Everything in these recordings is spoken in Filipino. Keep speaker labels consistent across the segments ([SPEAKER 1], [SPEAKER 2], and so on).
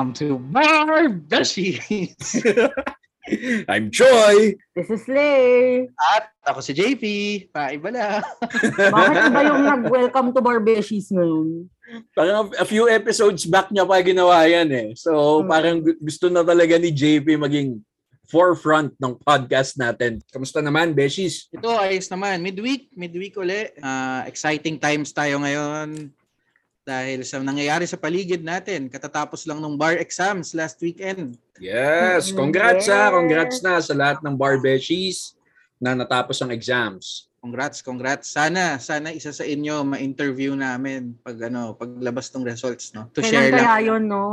[SPEAKER 1] Welcome to Bar Beshies!
[SPEAKER 2] I'm Joy!
[SPEAKER 3] This is Lay.
[SPEAKER 1] At ako si JP. Paiba na.
[SPEAKER 3] Bakit iba yung nag-welcome to Barbeshies ngayon?
[SPEAKER 2] Parang a few episodes back niya pa ginawa yan eh. So
[SPEAKER 3] Hmm.
[SPEAKER 2] parang gu- gusto na talaga ni JP maging forefront ng podcast natin. Kamusta naman, Beshies?
[SPEAKER 1] Ito, ayos naman. Midweek. Midweek uli. Ah, exciting times tayo ngayon. Dahil sa nangyayari sa paligid natin. Katatapos lang ng bar exams last weekend.
[SPEAKER 2] Yes!
[SPEAKER 3] Mm,
[SPEAKER 2] Congrats ha!
[SPEAKER 3] yes.
[SPEAKER 2] Congrats na sa lahat ng bar Beshies na natapos ang exams.
[SPEAKER 1] Congrats, congrats. Sana, sana isa sa inyo ma-interview namin pag ano, paglabas ng results, no? To share
[SPEAKER 3] Kailan
[SPEAKER 1] lang.
[SPEAKER 3] kaya yun, no?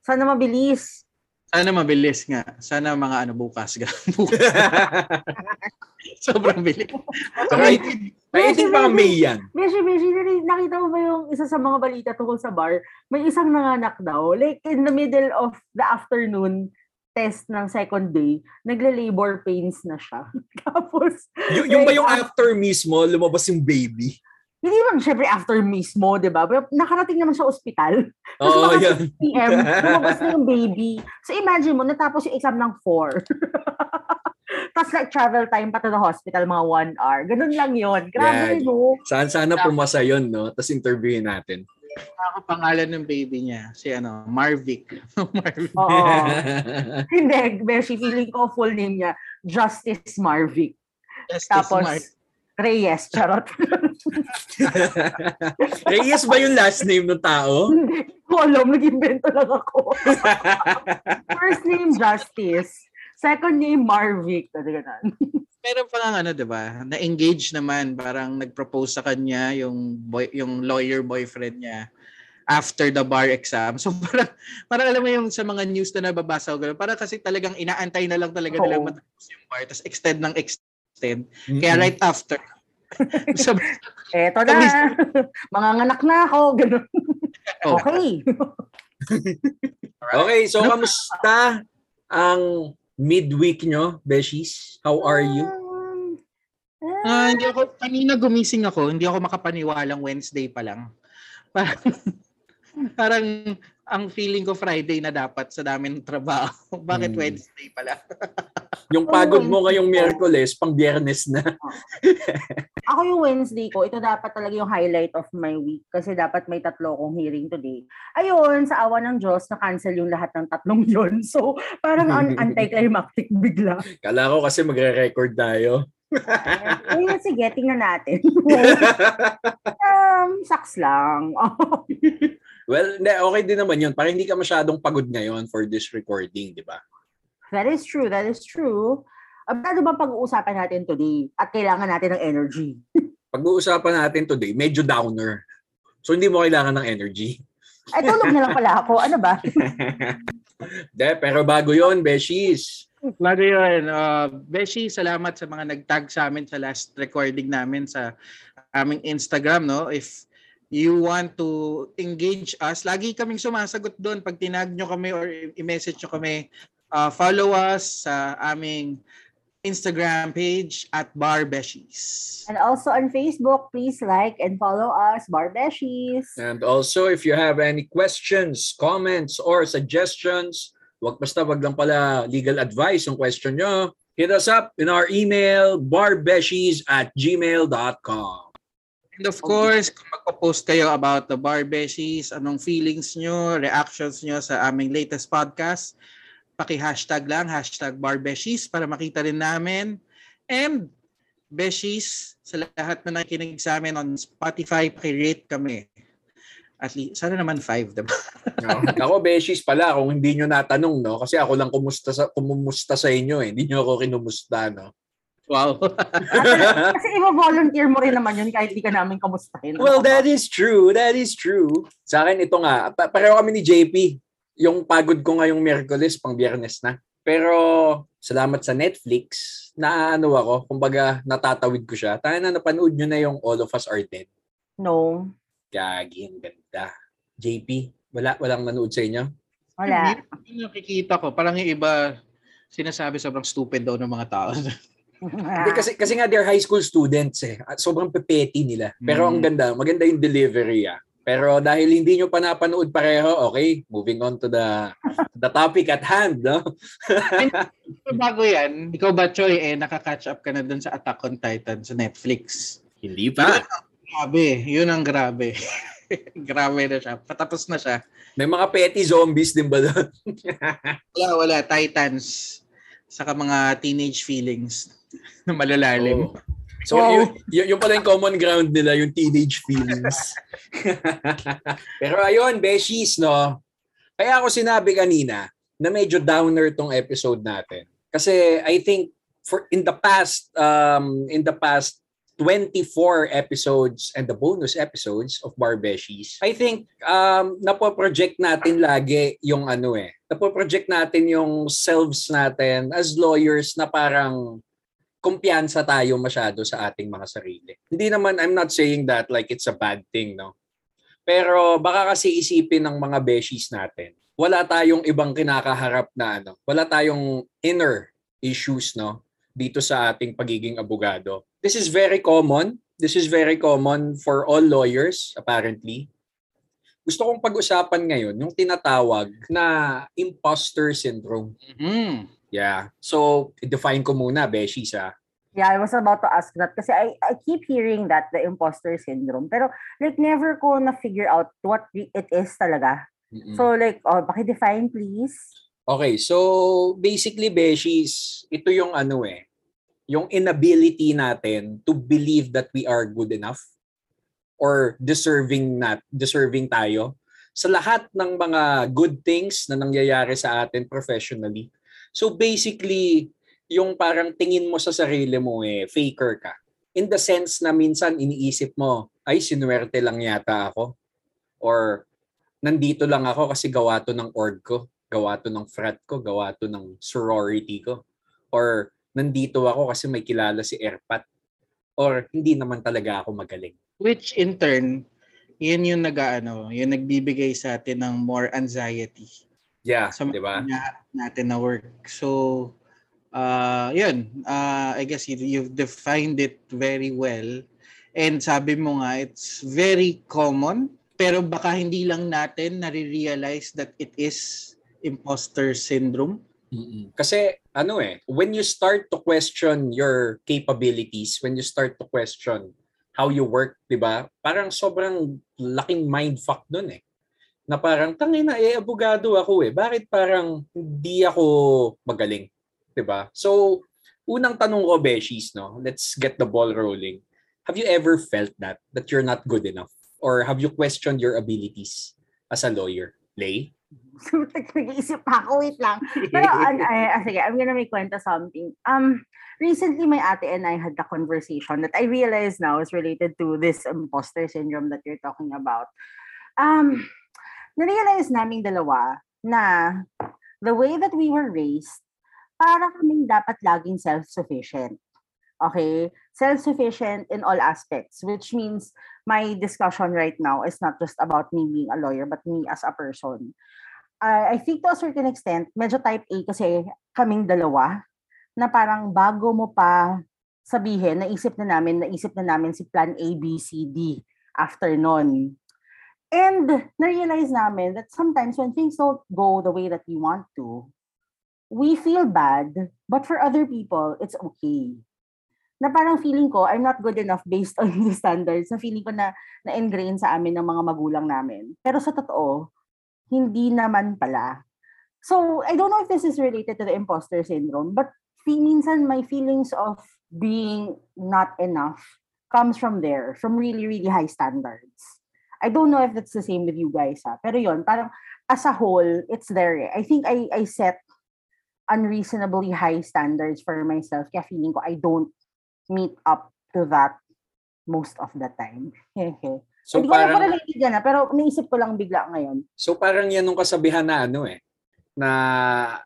[SPEAKER 3] Sana mabilis.
[SPEAKER 1] Sana mabilis nga. Sana mga ano bukas. bukas. Sobrang bilis.
[SPEAKER 2] Right. I think mga May yan.
[SPEAKER 3] Beshi, Beshi, nakita mo ba yung isa sa mga balita tungkol sa bar? May isang nanganak daw. Like, in the middle of the afternoon test ng second day, nagle-labor pains na siya. Tapos,
[SPEAKER 2] Y- yung ba yung
[SPEAKER 3] like,
[SPEAKER 2] after mismo, lumabas yung baby?
[SPEAKER 3] hindi naman syempre after mismo, di ba? Pero nakarating naman siya ospital. Tapos
[SPEAKER 2] Oo,
[SPEAKER 3] mga
[SPEAKER 2] oh, yan.
[SPEAKER 3] 6 p.m., lumabas na yung baby. So imagine mo, natapos yung exam ng 4. Tapos like travel time pa to the hospital, mga 1 hour. Ganun lang yon Grabe,
[SPEAKER 2] Yeah.
[SPEAKER 3] no?
[SPEAKER 2] Saan sana pumasa yun, no? Tapos interviewin natin.
[SPEAKER 1] Ako pangalan ng baby niya. Si ano, Marvic. Marvic.
[SPEAKER 3] Oo. Hindi, Beshi, feeling ko full name niya, Justice Marvic.
[SPEAKER 1] Justice
[SPEAKER 3] Tapos,
[SPEAKER 1] Mar-
[SPEAKER 3] Reyes, charot.
[SPEAKER 2] Reyes ba yung last name ng tao?
[SPEAKER 3] Hindi ko alam, nag-invento lang ako. First name, Justice. Second name, Marvic. Kasi ganun.
[SPEAKER 1] Meron pa nga ano, 'di ba? Na-engage naman, parang nag-propose sa kanya yung boy, yung lawyer boyfriend niya after the bar exam. So parang parang alam mo yung sa mga news na nababasa ko, ganun, parang kasi talagang inaantay na lang talaga nila matapos yung bar, tapos extend ng extend. Kaya right after. so,
[SPEAKER 3] Eto na. Mga nganak na ako. Ganun. Okay.
[SPEAKER 2] Okay, so kamusta ang midweek nyo, Beshies? How are you?
[SPEAKER 1] Ah, hindi ako kanina gumising ako, hindi ako makapaniwalang Wednesday pa lang. Parang, parang ang feeling ko Friday na dapat sa dami ng trabaho. Bakit
[SPEAKER 2] Hmm.
[SPEAKER 1] Wednesday pala?
[SPEAKER 2] Yung pagod mo ngayong Miyerkules, pang biyernes na.
[SPEAKER 3] Ako yung Wednesday ko, ito dapat talaga yung highlight of my week kasi dapat may tatlo akong hearing today. Ayun, sa awa ng Diyos, na-cancel yung lahat ng tatlong yon So, parang un- anticlimactic bigla.
[SPEAKER 2] Kala ko kasi magre-record tayo.
[SPEAKER 3] Eh, sige, tingnan natin. um, sucks lang.
[SPEAKER 2] Well, hindi, okay din naman yun. Parang hindi ka masyadong pagod ngayon for this recording, di ba?
[SPEAKER 3] that is true, that is true. Um, ano ba pag-uusapan natin today? At kailangan natin ng energy.
[SPEAKER 2] Pag-uusapan natin today, medyo downer. So, hindi mo kailangan ng energy.
[SPEAKER 3] Ay, tulog na lang pala ako. Ano ba?
[SPEAKER 2] De, pero bago yon Beshies.
[SPEAKER 1] Bago yun. Uh, Beshi, salamat sa mga nag-tag sa amin sa last recording namin sa aming Instagram. no If you want to engage us, lagi kaming sumasagot doon pag tinag nyo kami or i-message nyo kami. Uh, follow us sa aming Instagram page at Bar Beshies.
[SPEAKER 3] And also on Facebook, please like and follow us, Barbeshies.
[SPEAKER 2] And also, if you have any questions, comments, or suggestions, wag basta wag lang pala legal advice yung question nyo. Hit us up in our email, barbeshies at gmail.com.
[SPEAKER 1] And of course, kung magpo-post kayo about the Bar Beshies, anong feelings nyo, reactions nyo sa aming latest podcast, paki-hashtag lang, hashtag barbeshies para makita rin namin. And beshies, sa lahat na nakikinig sa amin on Spotify, paki-rate kami. At least, sana naman five, diba?
[SPEAKER 2] No? ako, Beshies pala, kung hindi nyo natanong, no? Kasi ako lang kumusta sa, kumumusta sa inyo, eh. Hindi nyo ako kinumusta, no?
[SPEAKER 1] Wow.
[SPEAKER 3] Kasi i-volunteer mo rin naman yun kahit di ka namin kamustahin.
[SPEAKER 2] Well, that is true. That is true. Sa akin, ito nga. Pa- pareho kami ni JP. Yung pagod ko ngayong Miyerkules, pang biyernes na. Pero, salamat sa Netflix, naano ako, kumbaga, natatawid ko siya. Tayo na napanood nyo na yung All of Us Are Dead.
[SPEAKER 3] No.
[SPEAKER 2] Gagi, ang ganda. JP, wala, walang nanood sa inyo?
[SPEAKER 3] Wala.
[SPEAKER 1] Hindi nakikita ko, parang yung iba, sinasabi sobrang stupid daw ng mga tao.
[SPEAKER 2] Hindi, kasi, kasi nga they're high school students eh. At sobrang pepeti nila. Pero ang
[SPEAKER 1] Mm.
[SPEAKER 2] ganda, maganda yung delivery ah. Pero dahil hindi nyo pa napanood pareho, okay, moving on to the the topic at hand, no?
[SPEAKER 1] Bago yan, ikaw ba, Choy, eh, nakaka-catch up ka na dun sa Attack on Titan sa Netflix?
[SPEAKER 2] hindi
[SPEAKER 1] Grabe, yun ang grabe. grabe na siya. Patapos na siya.
[SPEAKER 2] May mga petty zombies din ba doon?
[SPEAKER 1] Wala, wala. Titans. Saka mga teenage feelings na malalalim.
[SPEAKER 2] Oo. So, yun, yun, yun pala yung common ground nila, yung teenage feelings. Pero ayun, Beshies, no? Kaya ako sinabi kanina na medyo downer tong episode natin. Kasi I think for in the past um in the past 24 episodes and the bonus episodes of Barbeshies, I think um napo-project natin lagi yung ano eh. Napo-project natin yung selves natin as lawyers na parang kumpiyansa tayo masyado sa ating mga sarili. Hindi naman, I'm not saying that like it's a bad thing, no? Pero baka kasi isipin ng mga beshies natin, wala tayong ibang kinakaharap na ano, wala tayong inner issues, no? Dito sa ating pagiging abogado. This is very common. This is very common for all lawyers, apparently. Gusto kong pag-usapan ngayon yung tinatawag na imposter syndrome.
[SPEAKER 1] Mhm.
[SPEAKER 2] Yeah. So, define ko muna, Beshies, ah.
[SPEAKER 3] Yeah, I was about to ask that kasi I, I keep hearing that, the imposter syndrome. Pero like never ko na-figure out what it is talaga.
[SPEAKER 2] Mm-mm.
[SPEAKER 3] So like, oh, define please.
[SPEAKER 2] Okay, so basically, Beshies, ito yung ano eh, yung inability natin to believe that we are good enough or deserving nat deserving tayo sa lahat ng mga good things na nangyayari sa atin professionally. So basically, yung parang tingin mo sa sarili mo eh, faker ka. In the sense na minsan iniisip mo, ay sinuwerte lang yata ako. Or nandito lang ako kasi gawa to ng org ko gawa to ng frat ko, gawa to ng sorority ko. Or nandito ako kasi may kilala si Erpat. Or hindi naman talaga ako magaling.
[SPEAKER 1] Which in turn, yun yung nag-ano, yung nagbibigay sa atin ng more anxiety
[SPEAKER 2] Yeah,
[SPEAKER 1] sa
[SPEAKER 2] di ba?
[SPEAKER 1] na- natin na work. So, uh, yun, uh, I guess you, you've defined it very well. And sabi mo nga, it's very common, pero baka hindi lang natin nare-realize that it is imposter syndrome.
[SPEAKER 2] Mm-mm. Kasi ano eh, when you start to question your capabilities, when you start to question how you work, 'di ba? Parang sobrang laking mindfuck doon eh. Na parang tangina eh abogado ako eh. Bakit parang hindi ako magaling, 'di ba? So, unang tanong ko, Beshies, no? Let's get the ball rolling. Have you ever felt that that you're not good enough or have you questioned your abilities as a lawyer? Lay?
[SPEAKER 3] Nag-iisip pa ako, wait lang. Pero, an, ah, sige, I'm gonna make kwenta something. Um, recently, my ate and I had a conversation that I realize now is related to this imposter syndrome that you're talking about. Um, narealize naming dalawa na the way that we were raised, para kaming dapat laging self-sufficient. Okay? Self-sufficient in all aspects, which means my discussion right now is not just about me being a lawyer, but me as a person. I I think to a certain extent, medyo type A kasi kaming dalawa na parang bago mo pa sabihin, naisip na namin, naisip na namin si plan A, B, C, D after nun. And na-realize namin that sometimes when things don't go the way that we want to, we feel bad, but for other people, it's okay. Na parang feeling ko, I'm not good enough based on the standards. Na feeling ko na na-ingrain sa amin ng mga magulang namin. Pero sa totoo, hindi naman pala. So, I don't know if this is related to the imposter syndrome, but minsan my feelings of being not enough comes from there, from really, really high standards. I don't know if that's the same with you guys, ha? pero yon parang as a whole, it's there. eh. I think I, I set unreasonably high standards for myself, kaya feeling ko I don't meet up to that most of the time.
[SPEAKER 2] So
[SPEAKER 3] Hindi ko na
[SPEAKER 2] parang
[SPEAKER 3] related yan, ah, pero naisip ko lang bigla ngayon.
[SPEAKER 2] So parang yan nung kasabihan na ano eh, na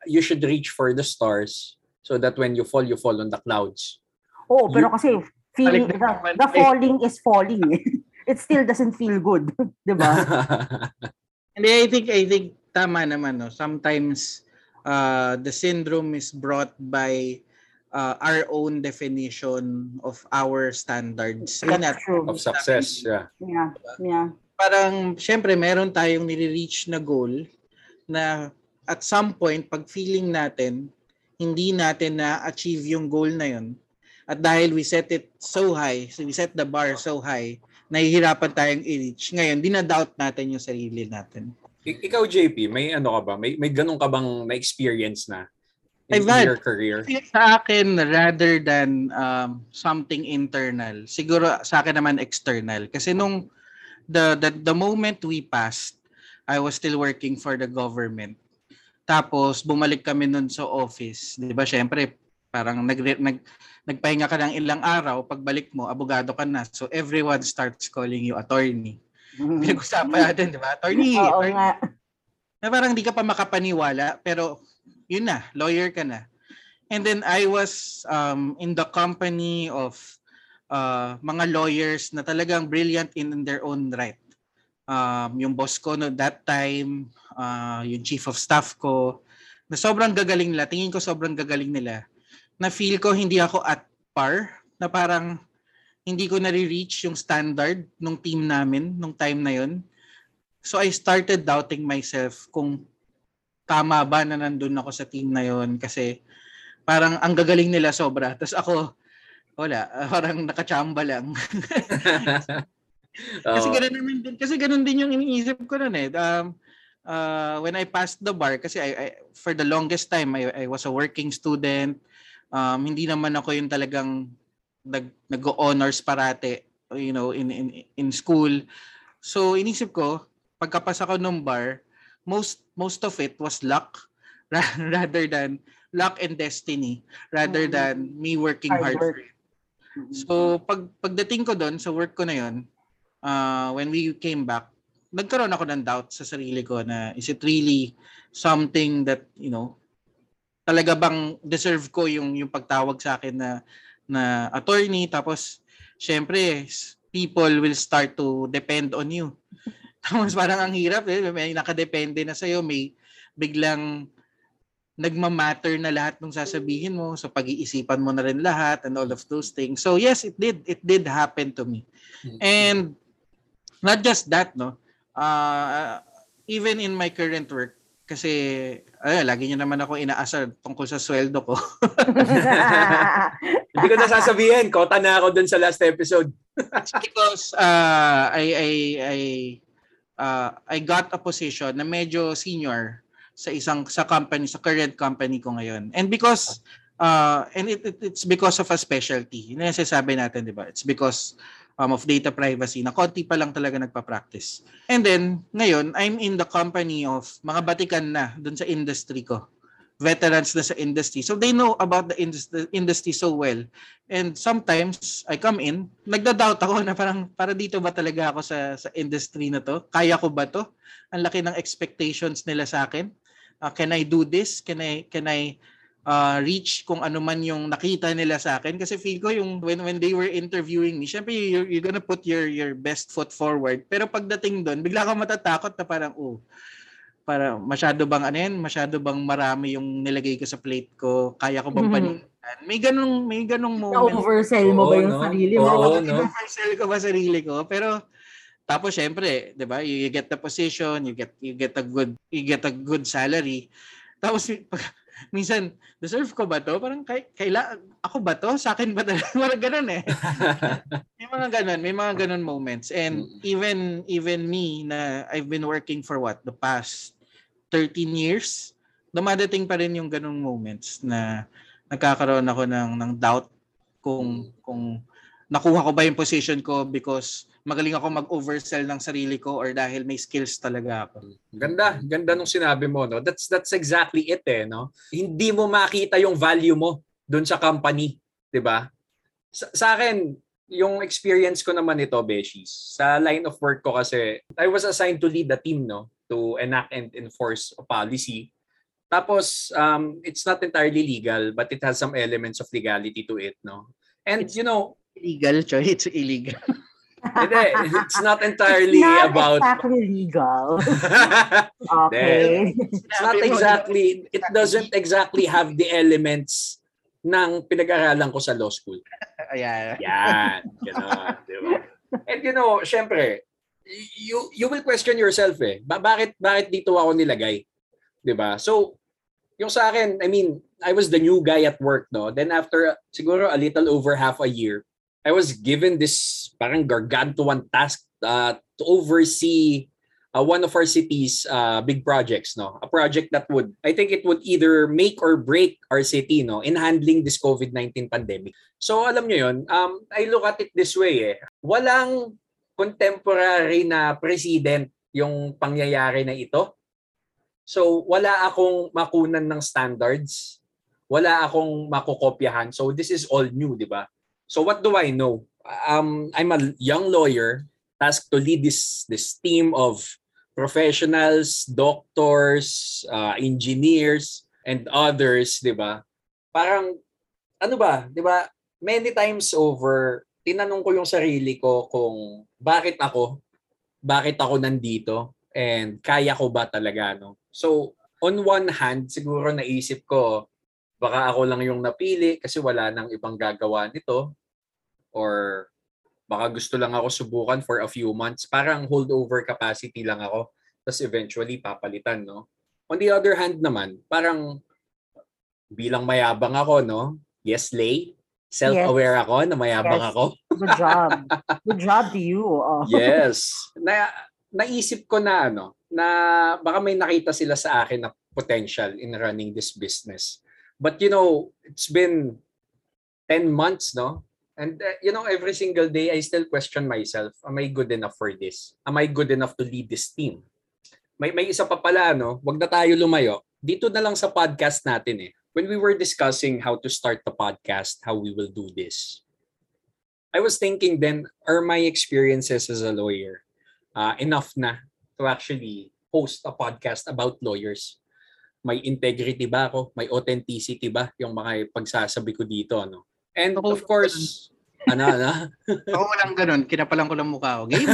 [SPEAKER 2] you should reach for the stars so that when you fall, you fall on the clouds.
[SPEAKER 3] Oo, pero
[SPEAKER 2] You-
[SPEAKER 3] kasi feeling, the, the falling is falling. eh. It still doesn't feel good. 'Di ba?
[SPEAKER 1] Hindi, I think, I think tama naman, no? Sometimes, uh, the syndrome is brought by uh, our own definition of our standards.
[SPEAKER 3] That's
[SPEAKER 1] at-
[SPEAKER 3] true.
[SPEAKER 2] of success, yeah.
[SPEAKER 3] Yeah, yeah.
[SPEAKER 1] parang syempre meron tayong nire-reach na goal na at some point pag feeling natin hindi natin na achieve yung goal na yun at dahil we set it so high so we set the bar so high nahihirapan tayong i-reach ngayon dinadoubt natin yung sarili natin
[SPEAKER 2] Ik- ikaw JP, may ano ka ba? May may ganun ka bang na experience na in,
[SPEAKER 1] I've had.
[SPEAKER 2] your career?
[SPEAKER 1] sa akin rather than um, something internal siguro sa akin naman external kasi nung the, the the moment we passed I was still working for the government tapos bumalik kami nun sa office 'di ba syempre parang nag, nag nagpahinga ka ng ilang araw pagbalik mo abogado ka na. So everyone starts calling you attorney. Pinag-usapan natin 'di ba? Attorney,
[SPEAKER 3] Oo
[SPEAKER 1] attorney.
[SPEAKER 3] nga.
[SPEAKER 1] na parang hindi ka pa makapaniwala pero yun na lawyer ka na. And then I was um, in the company of uh, mga lawyers na talagang brilliant in, in their own right. Um, yung boss ko no that time uh, yung chief of staff ko na sobrang gagaling nila. Tingin ko sobrang gagaling nila na feel ko hindi ako at par na parang hindi ko nare-reach yung standard nung team namin nung time na yun So I started doubting myself kung tama ba na nandun ako sa team na yon kasi parang ang gagaling nila sobra. Tapos ako, wala, parang nakachamba lang. kasi
[SPEAKER 2] Oo.
[SPEAKER 1] ganun naman din, kasi ganun din yung iniisip ko noon eh. Um, uh, when I passed the bar, kasi I, I, for the longest time, I, I was a working student. Um, hindi naman ako yung talagang nag, nag-honors parate, you know, in, in, in school. So inisip ko, pagkapasa ko ng bar, most most of it was luck ra- rather than luck and destiny rather
[SPEAKER 3] Mm.
[SPEAKER 1] than me working
[SPEAKER 3] Hard
[SPEAKER 1] hard.
[SPEAKER 3] work.
[SPEAKER 1] for it. So pag pagdating ko doon sa work ko na yon, uh, when we came back, nagkaroon ako ng doubt sa sarili ko na is it really something that, you know, talaga bang deserve ko yung yung pagtawag sa akin na na attorney tapos syempre people will start to depend on you. Tapos parang ang hirap eh, may nakadepende na sa'yo, may biglang nagmamatter na lahat ng sasabihin mo, so pag-iisipan mo na rin lahat and all of those things. So yes, it did. It did happen to me. And not just that, no. Uh, even in my current work, kasi ay, lagi niyo naman ako inaasar tungkol sa sweldo ko.
[SPEAKER 2] Hindi ko nasasabihin, kota na ako dun sa last episode.
[SPEAKER 1] because uh, I I I uh, I got a position na medyo senior sa isang sa company sa current company ko ngayon. And because uh, and it, it, it's because of a specialty. Yun yung sinasabi natin, 'di ba? It's because um, of data privacy na konti pa lang talaga nagpa-practice. And then ngayon, I'm in the company of mga batikan na dun sa industry ko. Veterans na sa industry. So they know about the industry, so well. And sometimes I come in, nagda-doubt ako na parang para dito ba talaga ako sa sa industry na to? Kaya ko ba to? Ang laki ng expectations nila sa akin. Uh, can I do this? Can I can I uh, reach kung ano man yung nakita nila sa akin kasi feel ko yung when when they were interviewing me, syempre you're, you're gonna put your your best foot forward. Pero pagdating doon, bigla kang matatakot na parang oh, para masyado bang ano yan, masyado bang marami yung nilagay ko sa plate ko, kaya ko bang
[SPEAKER 3] Mhm.
[SPEAKER 1] panimulan? May ganung may ganung moment.
[SPEAKER 3] Na-oversell mo ba
[SPEAKER 2] Oo,
[SPEAKER 3] yung
[SPEAKER 2] no?
[SPEAKER 3] sarili mo?
[SPEAKER 2] Oo,
[SPEAKER 1] Oo,
[SPEAKER 2] no?
[SPEAKER 1] no? sell ko ba sarili ko? Pero tapos syempre, 'di ba? You, you get the position, you get you get a good you get a good salary. Tapos pag- minsan, deserve ko ba to? Parang kay, kaila ako ba to? Sa akin ba talaga? Parang ganun eh. may mga ganun, may mga ganun moments. And
[SPEAKER 2] Mm.
[SPEAKER 1] even even me na I've been working for what? The past 13 years, dumadating pa rin yung ganung moments na nagkakaroon ako ng ng doubt kung kung nakuha ko ba yung position ko because magaling ako mag-oversell ng sarili ko or dahil may skills talaga ako.
[SPEAKER 2] Ganda, ganda nung sinabi mo, no? That's that's exactly it eh, no? Hindi mo makita yung value mo doon sa company, 'di ba? Sa, sa akin, yung experience ko naman ito, Beshies, sa line of work ko kasi, I was assigned to lead the team, no? To enact and enforce a policy. Tapos, um, it's not entirely legal, but it has some elements of legality to it, no? And, you know,
[SPEAKER 1] Illegal, Choy. It's illegal.
[SPEAKER 2] hindi, it's not entirely
[SPEAKER 3] Not
[SPEAKER 2] about...
[SPEAKER 3] exactly legal. Okay.
[SPEAKER 2] It's not exactly, it doesn't exactly have the elements ng pinag-aralan ko sa law school.
[SPEAKER 1] Ayan.
[SPEAKER 2] Yan. Gano'n. di ba? And you know, syempre, you you will question yourself eh. Ba- bakit bakit dito ako nilagay? 'Di ba? So yung sa akin, I mean, I was the new guy at work, no? Then after siguro a little over half a year, I was given this parang gargantuan task uh, to oversee uh, one of our city's uh, big projects, no? A project that would, I think it would either make or break our city, no? In handling this COVID-19 pandemic. So alam nyo yun, um, I look at it this way, eh. Walang contemporary na president yung pangyayari na ito. So wala akong makunan ng standards. Wala akong makokopyahan. So this is all new, di ba? So what do I know? Um, I'm a young lawyer tasked to lead this this team of professionals, doctors, uh, engineers, and others, 'di ba? Parang ano ba, 'di ba? Many times over, tinanong ko yung sarili ko kung bakit ako, bakit ako nandito, and kaya ko ba talaga, no? So, on one hand, siguro naisip ko, baka ako lang yung napili kasi wala nang ibang gagawa nito or baka gusto lang ako subukan for a few months. Parang holdover capacity lang ako. Tapos eventually papalitan, no? On the other hand naman, parang bilang mayabang ako, no? Yes, Lay. Self-aware ako na mayabang
[SPEAKER 3] Yes.
[SPEAKER 2] ako.
[SPEAKER 3] Good job. Good job to you. Oh.
[SPEAKER 2] Yes. Na naisip ko na ano, na baka may nakita sila sa akin na potential in running this business. But you know, it's been 10 months, no? And uh, you know, every single day I still question myself, am I good enough for this? Am I good enough to lead this team? May may isa pa pala, no? Wag na tayo lumayo. Dito na lang sa podcast natin eh. When we were discussing how to start the podcast, how we will do this. I was thinking then, are my experiences as a lawyer uh, enough na to actually host a podcast about lawyers? May integrity ba ako? May authenticity ba yung mga pagsasabi ko dito? Ano? And
[SPEAKER 1] Oo,
[SPEAKER 2] of course, ano, ano?
[SPEAKER 1] Ako walang ganun, kinapalang ko lang mukha ko. Game.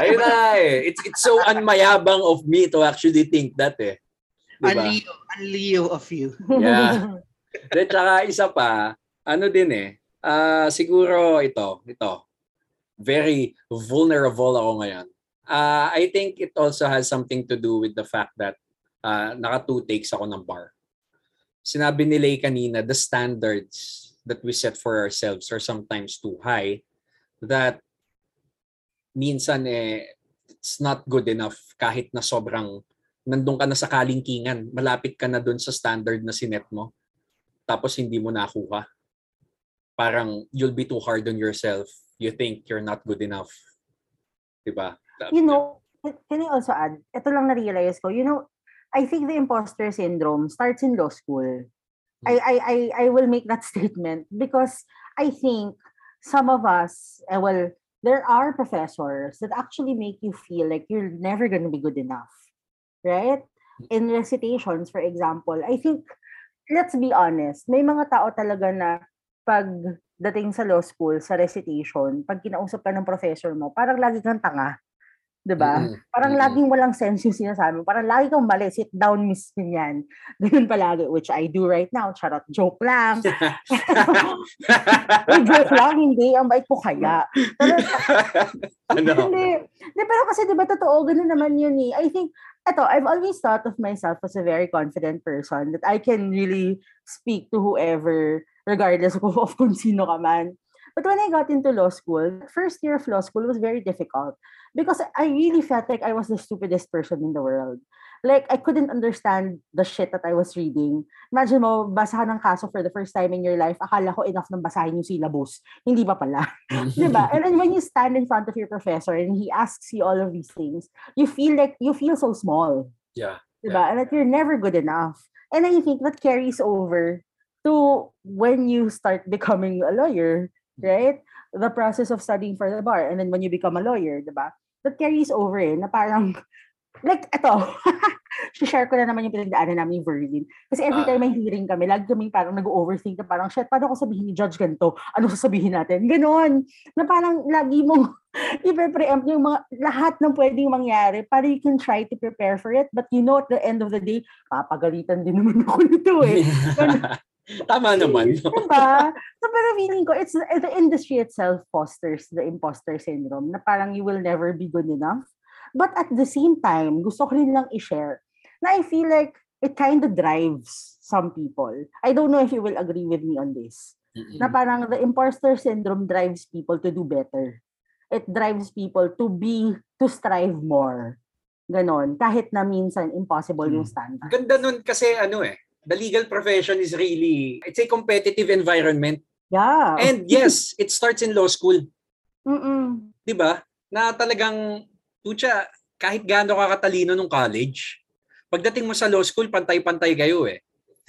[SPEAKER 2] Ayun na eh. It's, it's so unmayabang of me to actually think that eh. Diba?
[SPEAKER 1] Leo, ang Leo of you.
[SPEAKER 2] Yeah. Then tsaka isa pa, ano din eh, ah siguro ito, ito, very vulnerable ako ngayon. Ah, I think it also has something to do with the fact that ah, naka two takes ako ng bar. Sinabi ni Lay kanina, the standards that we set for ourselves are sometimes too high that minsan eh, it's not good enough kahit na sobrang nandun ka na sa kalingkingan, malapit ka na dun sa standard na sinet mo, tapos hindi mo nakuha. Parang you'll be too hard on yourself. You think you're not good enough. Diba?
[SPEAKER 3] you know, can I also add, ito lang na-realize ko, you know, I think the imposter syndrome starts in law school. I, I, I, I will make that statement because I think some of us, eh, well, there are professors that actually make you feel like you're never going to be good enough. Right? In recitations, for example, I think, let's be honest, may mga tao talaga na pag dating sa law school, sa recitation, pag kinausap ka ng professor mo, parang lagi kang tanga. 'Di ba?
[SPEAKER 2] Mm-mm.
[SPEAKER 3] Parang
[SPEAKER 2] Mm-mm.
[SPEAKER 3] laging walang sense yung sinasabi mo. Parang lagi kang mali. Sit down, miss yan. Ganun palagi, which I do right now. Charot, joke lang. Uy, joke lang, hindi. Ang bait ko kaya. Pero,
[SPEAKER 2] ano?
[SPEAKER 3] hindi. Hindi, pero kasi di ba totoo, ganun naman yun eh. I think, eto, I've always thought of myself as a very confident person that I can really speak to whoever, regardless of, of kung sino ka man. But when I got into law school, first year of law school was very difficult because I really felt like I was the stupidest person in the world. Like, I couldn't understand the shit that I was reading. Imagine mo, basa ka ng kaso for the first time in your life, akala ko enough nang basahin yung syllabus. Hindi ba pala? diba? And then when you stand in front of your professor and he asks you all of these things, you feel like, you feel so small.
[SPEAKER 2] Yeah.
[SPEAKER 3] Diba? And that you're never good enough. And I think that carries over to when you start becoming a lawyer, right? The process of studying for the bar. And then when you become a lawyer, diba? That carries over eh, na parang, like, eto, share ko na naman yung pinagdaanan namin ni Verlin. Kasi every
[SPEAKER 2] Ah.
[SPEAKER 3] time may hearing kami, lagi kami parang nag-overthink na parang, shit, paano ko sabihin ni Judge ganito? Ano sasabihin natin? Ganon. Na parang lagi mong i-preempt yung mga, lahat ng pwedeng mangyari para you can try to prepare for it. But you know, at the end of the day, papagalitan din naman ako nito eh.
[SPEAKER 2] Tama naman. No?
[SPEAKER 3] diba? So, pero feeling ko, it's, the industry itself fosters the imposter syndrome na parang you will never be good enough. But at the same time, gusto ko rin lang i-share na I feel like it kind of drives some people. I don't know if you will agree with me on this.
[SPEAKER 2] Mm-mm.
[SPEAKER 3] Na parang the imposter syndrome drives people to do better. It drives people to be, to strive more. Ganon. Kahit na minsan impossible yung standard.
[SPEAKER 2] Ganda nun kasi ano eh, the legal profession is really, it's a competitive environment.
[SPEAKER 3] Yeah.
[SPEAKER 2] And yes, it starts in law school.
[SPEAKER 3] Mm-mm.
[SPEAKER 2] 'Di ba? Na talagang, pucha, kahit gaano ka katalino nung college, pagdating mo sa law school, pantay-pantay kayo eh.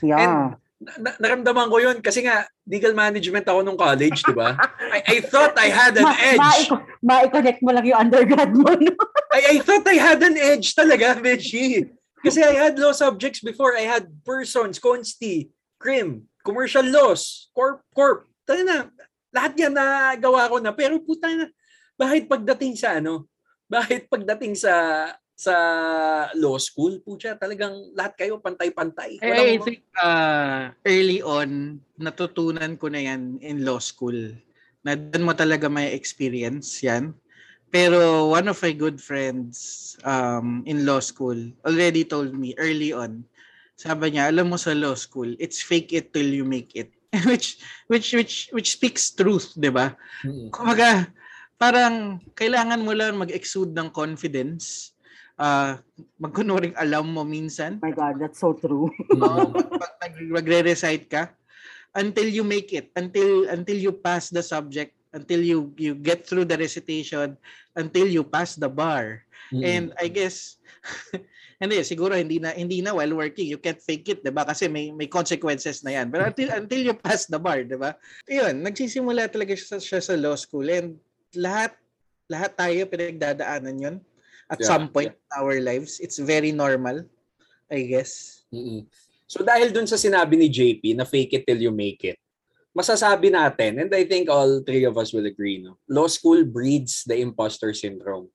[SPEAKER 3] Yeah.
[SPEAKER 2] Na- na- naramdaman ko yun kasi nga, legal management ako nung college, di ba? I, I thought I had an
[SPEAKER 3] Ma-
[SPEAKER 2] edge.
[SPEAKER 3] ma- ma-connect mo lang yung undergrad mo, no?
[SPEAKER 2] I, I thought I had an edge talaga, Beshi. Kasi I had law subjects before. I had persons, consti, crim, commercial laws, corp, corp. Tayo na, lahat yan na gawa ko na. Pero puta na, bakit pagdating sa ano, bakit pagdating sa sa law school, pucha, talagang lahat kayo pantay-pantay.
[SPEAKER 1] I, I think uh, early on, natutunan ko na yan in law school. Na doon mo talaga may experience yan. Pero one of my good friends um, in law school already told me early on, sabi niya, alam mo sa law school, it's fake it till you make it. which which which which speaks truth, 'di ba?
[SPEAKER 2] Mm.
[SPEAKER 1] Kumaga, parang kailangan mo lang mag-exude ng confidence. Uh, magkunuring alam mo minsan.
[SPEAKER 3] Oh my God, that's so true.
[SPEAKER 1] Oo, pag, pag magre-recite ka until you make it until until you pass the subject until you you get through the recitation until you pass the bar.
[SPEAKER 2] Mm.
[SPEAKER 1] and i guess hindi siguro hindi na hindi na while working. You can't fake it 'di ba kasi may may consequences na yan. But until until you pass the bar 'di ba yun nagsisimula talaga siya, siya sa law school. And lahat lahat tayo pinagdadaanan yun. At
[SPEAKER 2] Yeah,
[SPEAKER 1] some point in our lives it's very normal i guess.
[SPEAKER 2] Mm-mm. So dahil dun sa sinabi ni JP na fake it till you make it, masasabi natin, and I think all three of us will agree, no? law school breeds the imposter syndrome.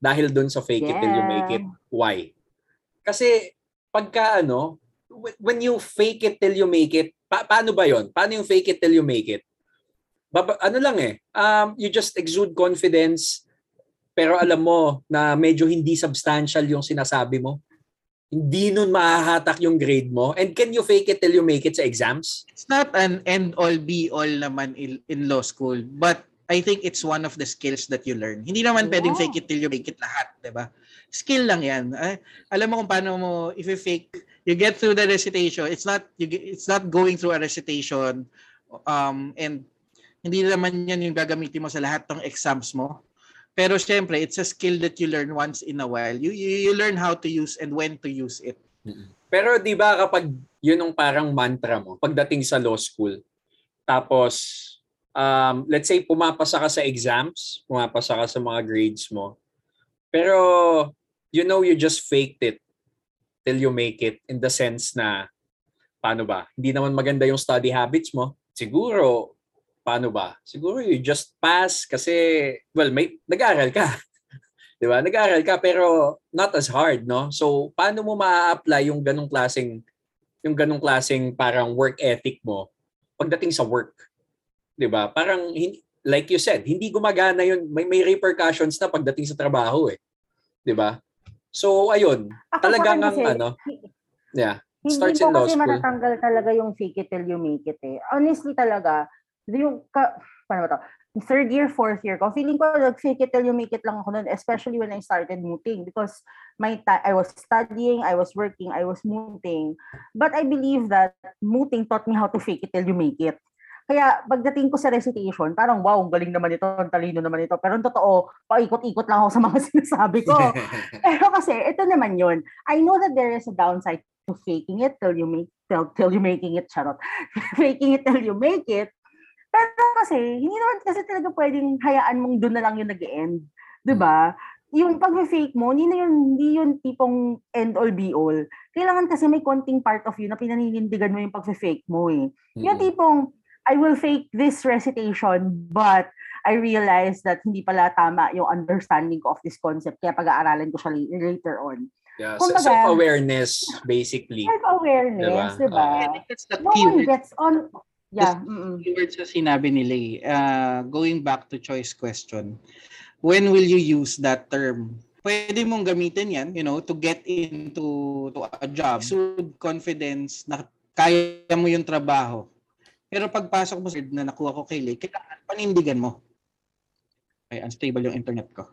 [SPEAKER 2] Dahil dun sa fake it till you make it. Why? Kasi pagka ano, wh- when you fake it till you make it, pa- paano ba yon? Paano yung fake it till you make it? Baba, ano lang eh, um, you just exude confidence, pero alam mo na medyo hindi substantial yung sinasabi mo hindi nun mahahatak yung grade mo? And can you fake it till you make it sa exams?
[SPEAKER 1] it's not an end all be all naman in, in law school but I think it's one of the skills that you learn. Hindi naman pwedeng fake it till you make it lahat, 'di ba? Skill lang 'yan. Ay, alam mo kung paano mo if you fake you get through the recitation. It's not you get, it's not going through a recitation um and hindi naman 'yan yung gagamitin mo sa lahat ng exams mo. Pero syempre, it's a skill that you learn once in a while. You you, you learn how to use and when to use it.
[SPEAKER 2] Pero di ba kapag yun yung parang mantra mo pagdating sa law school, tapos um, let's say pumapasa ka sa exams, pumapasa ka sa mga grades mo, pero you know you just faked it till you make it in the sense na paano ba? Hindi naman maganda yung study habits mo. Siguro, paano ba? Siguro you just pass kasi, well, may, nag-aaral ka. Di ba? Nag-aaral ka pero not as hard, no? So, paano mo ma-apply yung ganong klaseng yung ganong klaseng parang work ethic mo pagdating sa work? 'Di ba? Parang like you said, hindi gumagana yun. May may repercussions na pagdating sa trabaho eh. 'Di ba? So, ayun,
[SPEAKER 3] Ako
[SPEAKER 2] talagang ang
[SPEAKER 3] kasi,
[SPEAKER 2] ano, yeah,
[SPEAKER 3] Hindi
[SPEAKER 2] starts in law
[SPEAKER 3] kasi
[SPEAKER 2] school.
[SPEAKER 3] matatanggal talaga yung fake it till you make it eh. Honestly talaga, yung, ka, paano ba to? Third year, fourth year ko, feeling ko like, fake it till you make it lang ako nun, especially when I started mooting because my ta- I was studying, I was working, I was mooting. But I believe that mooting taught me how to fake it till you make it. Kaya pagdating ko sa recitation, parang wow, ang galing naman ito, ang talino naman ito. Pero ang totoo, paikot-ikot lang ako sa mga sinasabi ko. Pero kasi, ito naman yun. I know that there is a downside to faking it till you make till, till you making it charot. faking it till you make it. Pero kasi, hindi naman kasi talaga pwedeng hayaan mong doon na lang yung nag-end. 'Di ba? Yung pag-fake mo, hindi na yun, hindi yun tipong end all be all. Kailangan kasi may konting part of you na pinaninindigan mo yung pag-fake mo eh. Yung tipong, I will fake this recitation, but I realize that hindi pala tama yung understanding ko of this concept. Kaya pag-aaralan ko siya la- later on.
[SPEAKER 2] Yeah,
[SPEAKER 3] Kumbaga-
[SPEAKER 2] self-awareness, basically.
[SPEAKER 3] Self-awareness,
[SPEAKER 2] Diba?
[SPEAKER 3] di ba?
[SPEAKER 1] I think that's the
[SPEAKER 3] No
[SPEAKER 1] key
[SPEAKER 3] one gets on... Yeah. mm-mm.
[SPEAKER 1] key word sa sinabi ni Lay. Uh, going back to choice question, when will you use that term? Pwede mong gamitin yan, you know, to get into to a job. Exude confidence na kaya mo yung trabaho. Pero pagpasok mo sa na nakuha ko kay Lay, kailangan panindigan mo. Ay, unstable yung internet ko.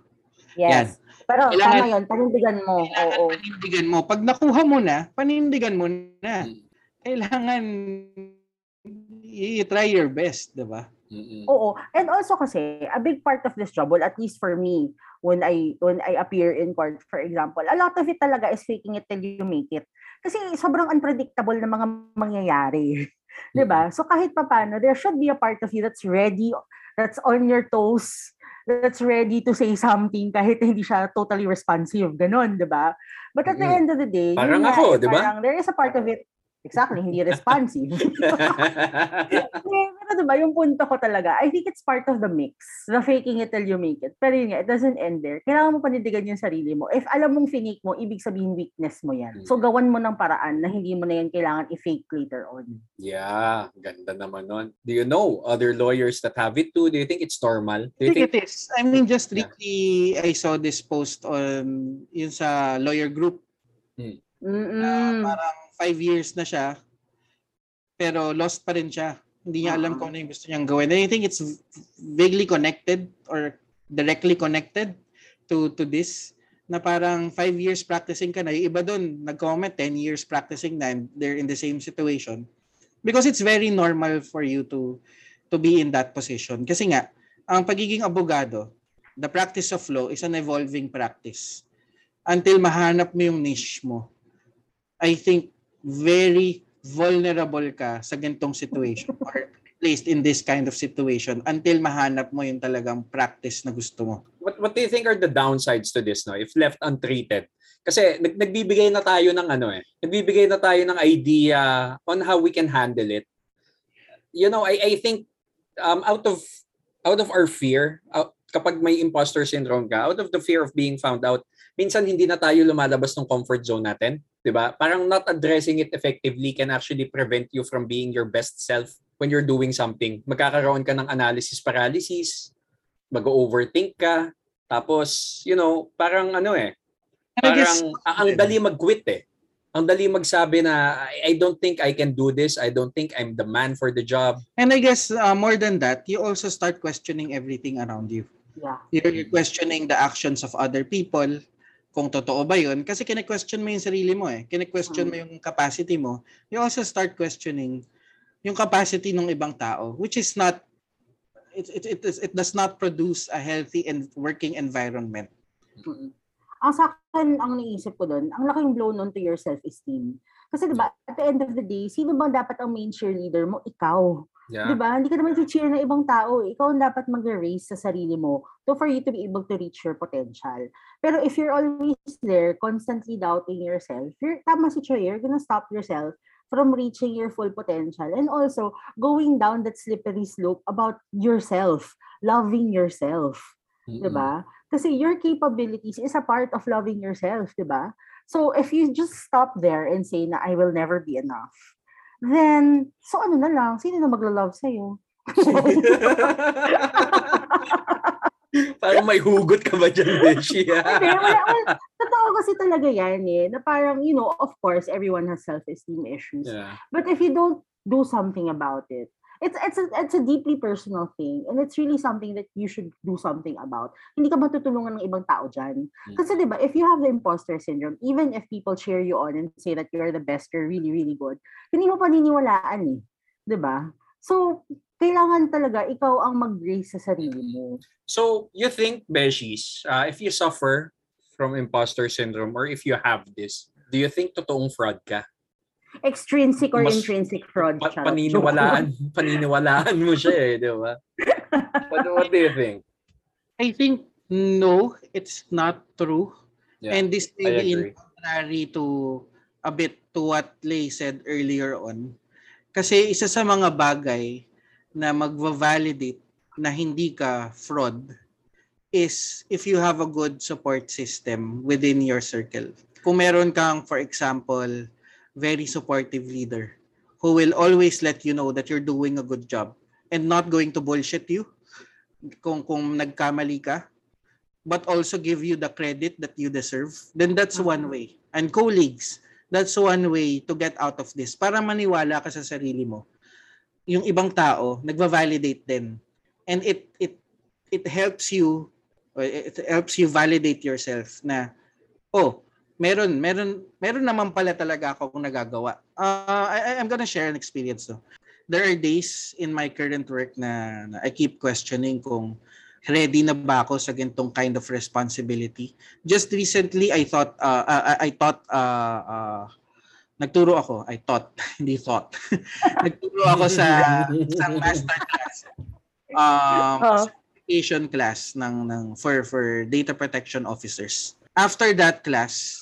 [SPEAKER 3] Yes. Pero
[SPEAKER 1] Kailangan-
[SPEAKER 3] tama yun, panindigan mo.
[SPEAKER 1] Kailangan
[SPEAKER 3] Oo.
[SPEAKER 1] panindigan mo. Pag nakuha mo na, panindigan mo na.
[SPEAKER 2] Mm.
[SPEAKER 1] Kailangan i-try your best, di ba?
[SPEAKER 3] Oo. And also kasi, a big part of this well, at least for me, when I when I appear in court, for example, a lot of it talaga is faking it till you make it. Kasi sobrang unpredictable na mga mangyayari. 'Di ba? So kahit papano, there should be a part of you that's ready, that's on your toes, that's ready to say something kahit hindi siya totally responsive. Ganon, 'di ba? But at the
[SPEAKER 2] Mm.
[SPEAKER 3] end of the day,
[SPEAKER 2] Parang ako,
[SPEAKER 3] eh,
[SPEAKER 2] 'di ba?
[SPEAKER 3] Parang there is a part of it Exactly, hindi responsive. Eh, Pero diba, yung punto ko talaga, I think it's part of the mix. The faking it till you make it. Pero yun nga, it doesn't end there. Kailangan mo panindigan yung sarili mo. If alam mong finake mo, ibig sabihin weakness mo yan. So gawan mo ng paraan na hindi mo na yan kailangan i-fake later on.
[SPEAKER 2] yeah, ganda naman nun. Do you know other lawyers that have it too? Do you think it's normal? Do you
[SPEAKER 1] I think
[SPEAKER 2] think
[SPEAKER 1] it is. I mean, just
[SPEAKER 2] Yeah.
[SPEAKER 1] recently, I saw this post on yun sa lawyer group na
[SPEAKER 3] Mm-mm.
[SPEAKER 1] parang five years na siya, pero lost pa rin siya. Hindi niya alam
[SPEAKER 3] Ah.
[SPEAKER 1] kung ano yung gusto niyang gawin. And I think it's vaguely connected or directly connected to to this na parang five years practicing ka na. Yung iba doon, nag-comment 10 years practicing na and they're in the same situation. Because it's very normal for you to to be in that position. Kasi nga, ang pagiging abogado, the practice of law is an evolving practice. Until mahanap mo yung niche mo. I think very vulnerable ka sa gantong situation or placed in this kind of situation until mahanap mo yung talagang practice na gusto mo.
[SPEAKER 2] what what do you think are the downsides to this no if left untreated? Kasi nag, nagbibigay na tayo ng ano eh. Nagbibigay na tayo ng idea on how we can handle it. You know, I I think um out of out of our fear, out, kapag may imposter syndrome ka, out of the fear of being found out, minsan hindi na tayo lumalabas ng comfort zone natin, 'di ba? Parang not addressing it effectively can actually prevent you from being your best self when you're doing something. Magkakaroon ka ng analysis paralysis, mag-overthink ka, tapos, you know, parang ano eh,
[SPEAKER 1] I guess,
[SPEAKER 2] parang ang, ang dali mag-quit eh. Ang dali magsabi na I, don't think I can do this. I don't think I'm the man for the job.
[SPEAKER 1] and I guess uh, more than that, you also start questioning everything around you.
[SPEAKER 3] Yeah.
[SPEAKER 1] You're questioning the actions of other people, kung totoo ba yun. Kasi kine-question mo yung sarili mo eh. Kine-question mo yung capacity mo. You also start questioning yung capacity ng ibang tao, which is not, it, it, it, is- it does not produce a healthy and working environment.
[SPEAKER 3] Mm-mm. Ang sa akin, ang naisip ko doon, ang laking blow nun to your self-esteem. Kasi diba, at the end of the day, sino bang dapat ang main cheerleader mo? Ikaw.
[SPEAKER 2] Yeah.
[SPEAKER 3] Diba? Hindi ka naman cheer ng ibang tao. Ikaw ang dapat mag-raise sa sarili mo to for you to be able to reach your potential. Pero if you're always there, constantly doubting yourself, you're, tama si Choy, you're gonna stop yourself from reaching your full potential and also going down that slippery slope about yourself, loving yourself.
[SPEAKER 2] Mm-mm.
[SPEAKER 3] 'di ba? Kasi your capabilities is a part of loving yourself, 'di ba? So if you just stop there and say na I will never be enough, then so ano na lang, sino na maglo-love sa iyo?
[SPEAKER 2] parang may hugot ka ba dyan, Beshi?
[SPEAKER 3] Hindi, wala, wala. Totoo kasi talaga yan eh, na parang, you know, of course, everyone has self-esteem issues.
[SPEAKER 2] yeah.
[SPEAKER 3] But if you don't do something about it, it's it's a, it's a deeply personal thing and it's really something that you should do something about. Hindi ka matutulungan ng ibang tao dyan. Kasi 'di ba, if you have the imposter syndrome, even if people cheer you on and say that you're the best, you're really really good, hindi mo paniniwalaan eh. 'Di ba? So, kailangan talaga ikaw ang mag-brace sa sarili mo.
[SPEAKER 2] So, you think, Beshies, uh, if you suffer from imposter syndrome or if you have this, do you think totoong fraud ka?
[SPEAKER 3] Extrinsic or
[SPEAKER 2] Mas-
[SPEAKER 3] intrinsic fraud.
[SPEAKER 2] Pa-
[SPEAKER 3] charot.
[SPEAKER 2] paniniwalaan, paniniwalaan mo siya eh, di ba? What, what do you think?
[SPEAKER 1] I think no, it's not true.
[SPEAKER 2] Yeah,
[SPEAKER 1] and this may be in contrary to a bit to what Lay said earlier on. Kasi isa sa mga bagay na magva-validate na hindi ka fraud is if you have a good support system within your circle. kung meron kang, for example, very supportive leader who will always let you know that you're doing a good job and not going to bullshit you kung kung nagkamali ka but also give you the credit that you deserve. Then that's one way. And colleagues that's one way to get out of this. Para maniwala ka sa sarili mo yung ibang tao nagva-validate din. And it it it helps you it helps you validate yourself na oh meron meron meron naman pala talaga ako kung nagagawa uh, I, I'm gonna share an experience no there are days in my current work na, na I keep questioning kung ready na ba ako sa ganitong kind of responsibility. Just recently, I thought, uh, I, I thought, uh, uh, nagturo ako, I thought, hindi thought. nagturo ako sa, sa master class. Um,
[SPEAKER 3] Oh.
[SPEAKER 1] certification class ng, ng, for, for data protection officers. After that class,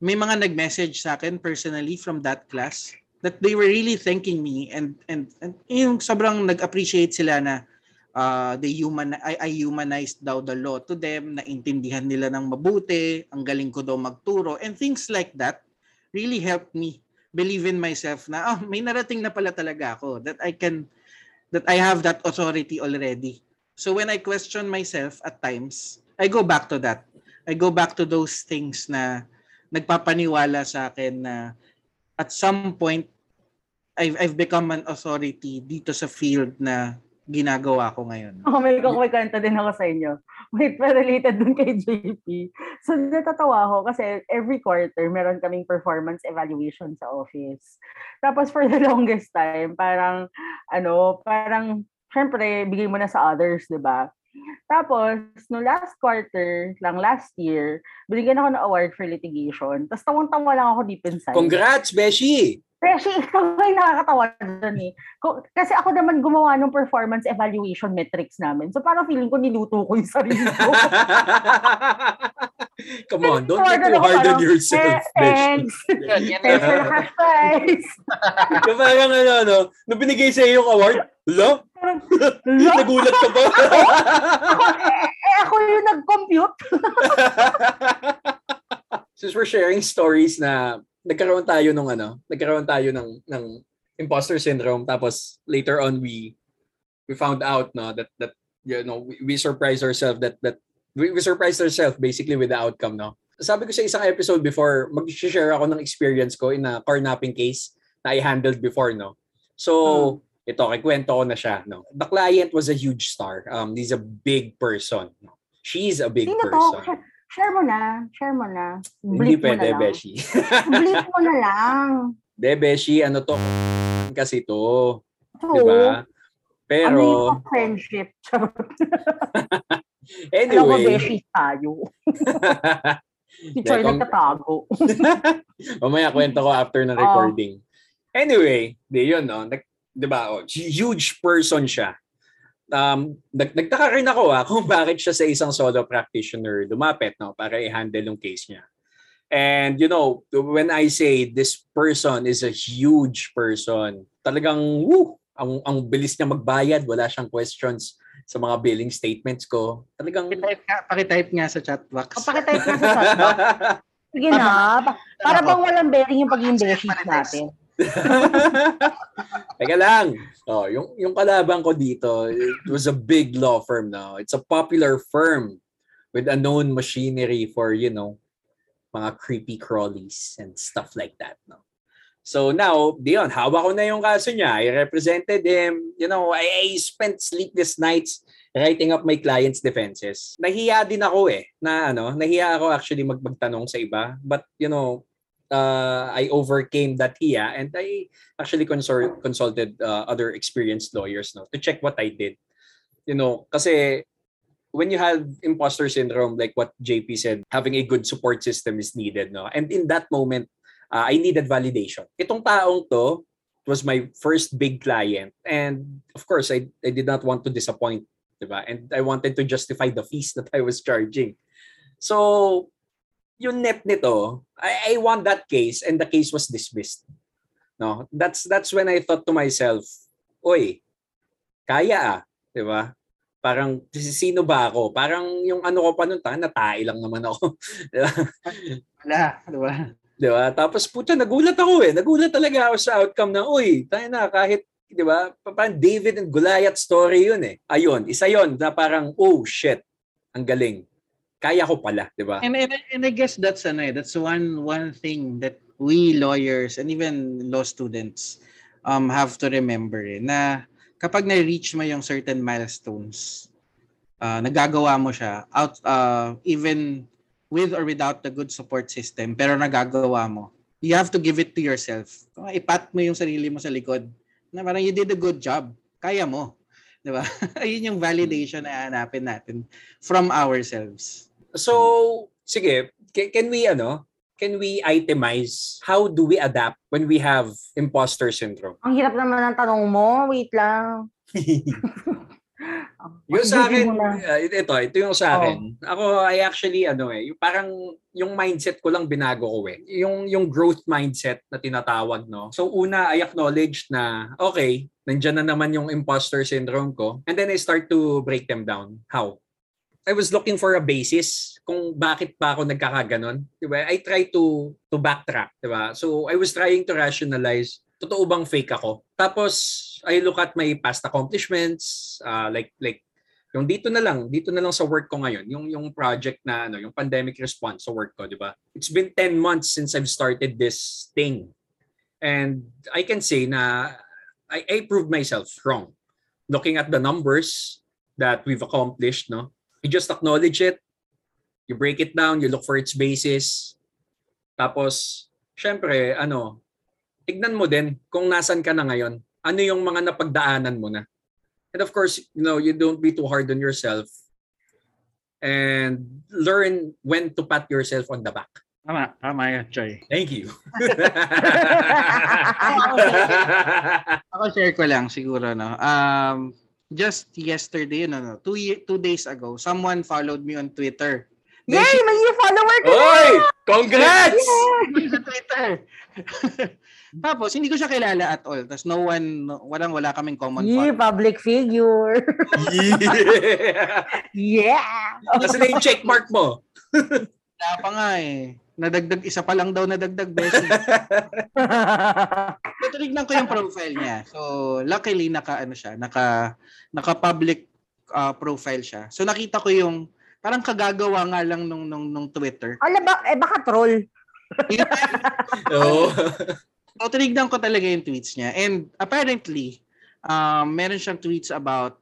[SPEAKER 1] may mga nag-message sa akin personally from that class that they were really thanking me and and, and yung sobrang nag-appreciate sila na uh, they human I, I humanized daw the law to them, naintindihan nila ng mabuti, ang galing ko daw magturo and things like that really helped me believe in myself na oh, may narating na pala talaga ako that I can that I have that authority already. So when I question myself at times, I go back to that. I go back to those things na nagpapaniwala sa akin na at some point I've I've become an authority dito sa field na ginagawa ko ngayon.
[SPEAKER 3] Oh my God, may din ako sa inyo. Wait, pero related dun kay JP. So, natatawa ako kasi every quarter, meron kaming performance evaluation sa office. Tapos, for the longest time, parang, ano, parang, syempre, bigay mo na sa others, di ba? Tapos, no last quarter, lang last year, binigyan ako ng award for litigation. Tapos, tawang-tawa lang ako deep inside.
[SPEAKER 2] Congrats, Beshi!
[SPEAKER 3] Kasi ikaw ay nakakatawa doon eh. Kasi ako naman gumawa ng performance evaluation metrics namin. So parang feeling ko niluto ko yung sarili ko.
[SPEAKER 2] Come on, don't get too hard on yourself,
[SPEAKER 3] "Eh,
[SPEAKER 2] Beshi.
[SPEAKER 3] Thanks. Thanks for the cash prize.
[SPEAKER 2] Parang ano, ano, nung binigay sa yung award, lo?
[SPEAKER 3] Lo?
[SPEAKER 2] Nagulat ka ba?
[SPEAKER 3] Ako, eh, ako yung nag-compute.
[SPEAKER 2] Since we're sharing stories na nagkaroon tayo nung ano, nagkaroon tayo ng ng imposter syndrome tapos later on we we found out no that that you know we, we surprised ourselves that that we, we surprised ourselves basically with the outcome no. Sabi ko sa isang episode before, mag-share ako ng experience ko in a carnapping case na I handled before no. So ito kikwento ko na siya no. The client was a huge star. Um he's a big person. No? She's a big
[SPEAKER 3] Sino to?
[SPEAKER 2] person.
[SPEAKER 3] Share, share mo na. Share mo na.
[SPEAKER 2] Hindi
[SPEAKER 3] Bleep mo
[SPEAKER 2] pwede,
[SPEAKER 3] na lang.
[SPEAKER 2] Beshi.
[SPEAKER 3] Bleep mo na lang.
[SPEAKER 2] De, Beshi, ano to? Kasi to.
[SPEAKER 3] So,
[SPEAKER 2] Di ba?
[SPEAKER 3] ano
[SPEAKER 2] Pero,
[SPEAKER 3] yung friendship? Charot. Alam ko,
[SPEAKER 2] anyway.
[SPEAKER 3] beshi tayo. Si Choy nagtatago.
[SPEAKER 2] Mamaya kwento ko after ng
[SPEAKER 3] Oh.
[SPEAKER 2] recording. Anyway, di yun, no? Nag, di ba, oh, huge person siya. Um, nag, nagtaka rin ako ah, kung bakit siya sa isang solo practitioner lumapit no, para i-handle yung case niya. And you know, when I say this person is a huge person, talagang woo, ang, ang bilis niya magbayad, wala siyang questions sa mga billing statements ko. Talagang
[SPEAKER 1] Pakitype nga, pakitype nga sa chat box.
[SPEAKER 3] Papakitype na sa chat box. Sige na. Pa- para bang walang bearing yung pagiging beshi natin.
[SPEAKER 2] Teka lang. Oh, yung yung kalaban ko dito, it was a big law firm now. It's a popular firm with a known machinery for, you know, mga creepy crawlies and stuff like that, no. So now, diyon, hawak ko na yung kaso niya. I represented him. You know, I, I spent sleepless nights writing up my client's defenses. Nahiya din ako eh, na ano, nahiya ako actually mag magtanong sa iba. But, you know, uh, I overcame that hiya and I actually consor- consulted uh, other experienced lawyers no to check what I did. You know, kasi when you have imposter syndrome like what JP said, having a good support system is needed no. And in that moment, uh, I needed validation. Itong taong to was my first big client and of course I I did not want to disappoint. ba? And I wanted to justify the fees that I was charging. So, yung net nito, I, I won that case and the case was dismissed. No, that's that's when I thought to myself, oy, kaya ah, 'di ba? Parang, sino ba ako? Parang yung ano ko pa nun, ta, natai lang naman ako. Di ba?
[SPEAKER 1] Wala, di ba?
[SPEAKER 2] Di ba? Tapos puta, nagulat ako eh. Nagulat talaga ako sa outcome na, uy, tayo na, kahit, di ba? Parang David and Goliath story yun eh. Ayun, isa yon na parang, oh shit, ang galing. Kaya ko pala, di ba?
[SPEAKER 1] And, and, and I guess that's ano eh, that's one one thing that we lawyers and even law students um have to remember eh, na kapag na-reach mo yung certain milestones, uh, nagagawa mo siya out uh, even with or without the good support system, pero nagagawa mo. You have to give it to yourself. Ipat mo yung sarili mo sa likod. Na parang you did a good job. Kaya mo. Di ba? Ayun yung validation na hanapin natin from ourselves.
[SPEAKER 2] So, sige, can, we ano, can we itemize how do we adapt when we have imposter syndrome?
[SPEAKER 3] Ang hirap naman ng tanong mo. Wait lang.
[SPEAKER 2] yung sa akin, uh, ito, ito yung sa akin. Ako, I actually, ano eh, yung parang, yung mindset ko lang binago ko eh. Yung, yung growth mindset na tinatawag, no? So, una, I acknowledge na, okay, nandyan na naman yung imposter syndrome ko. And then I start to break them down. How? I was looking for a basis kung bakit pa ako nagkakaganon. Diba? I try to to backtrack. Diba? So, I was trying to rationalize, totoo bang fake ako? Tapos, I look at my past accomplishments, uh, like like yung dito na lang, dito na lang sa work ko ngayon, yung yung project na ano, yung pandemic response sa work ko, 'di ba? It's been 10 months since I've started this thing. And I can say na I, I proved myself wrong. Looking at the numbers that we've accomplished, no? You just acknowledge it, you break it down, you look for its basis. Tapos, syempre, ano, tignan mo din kung nasan ka na ngayon ano yung mga napagdaanan mo na. And of course, you know, you don't be too hard on yourself and learn when to pat yourself on the back.
[SPEAKER 1] Tama, tama yan, Choy.
[SPEAKER 2] Thank you.
[SPEAKER 1] Ako share ko lang siguro no. Um just yesterday no, no two ye- two days ago, someone followed me on Twitter. Then
[SPEAKER 3] Yay! May new follower ka
[SPEAKER 2] Oy! Congrats!
[SPEAKER 1] she- sa Twitter. Tapos hindi ko siya kilala at all. Tapos no one no, walang wala kaming common
[SPEAKER 3] Yeah,
[SPEAKER 1] follower.
[SPEAKER 3] public figure.
[SPEAKER 2] yeah!
[SPEAKER 3] yeah!
[SPEAKER 2] Kasi na yung checkmark mo.
[SPEAKER 1] Wala pa nga eh. Nadagdag isa pa lang daw nadagdag beses. So, tinignan ko yung profile niya. So, luckily naka ano siya, naka naka public uh, profile siya. So nakita ko yung parang kagagawa nga lang nung nung, nung Twitter.
[SPEAKER 3] Ala ba, eh baka troll.
[SPEAKER 2] Oo.
[SPEAKER 1] So tinignan ko talaga yung tweets niya. And apparently, um, meron siyang tweets about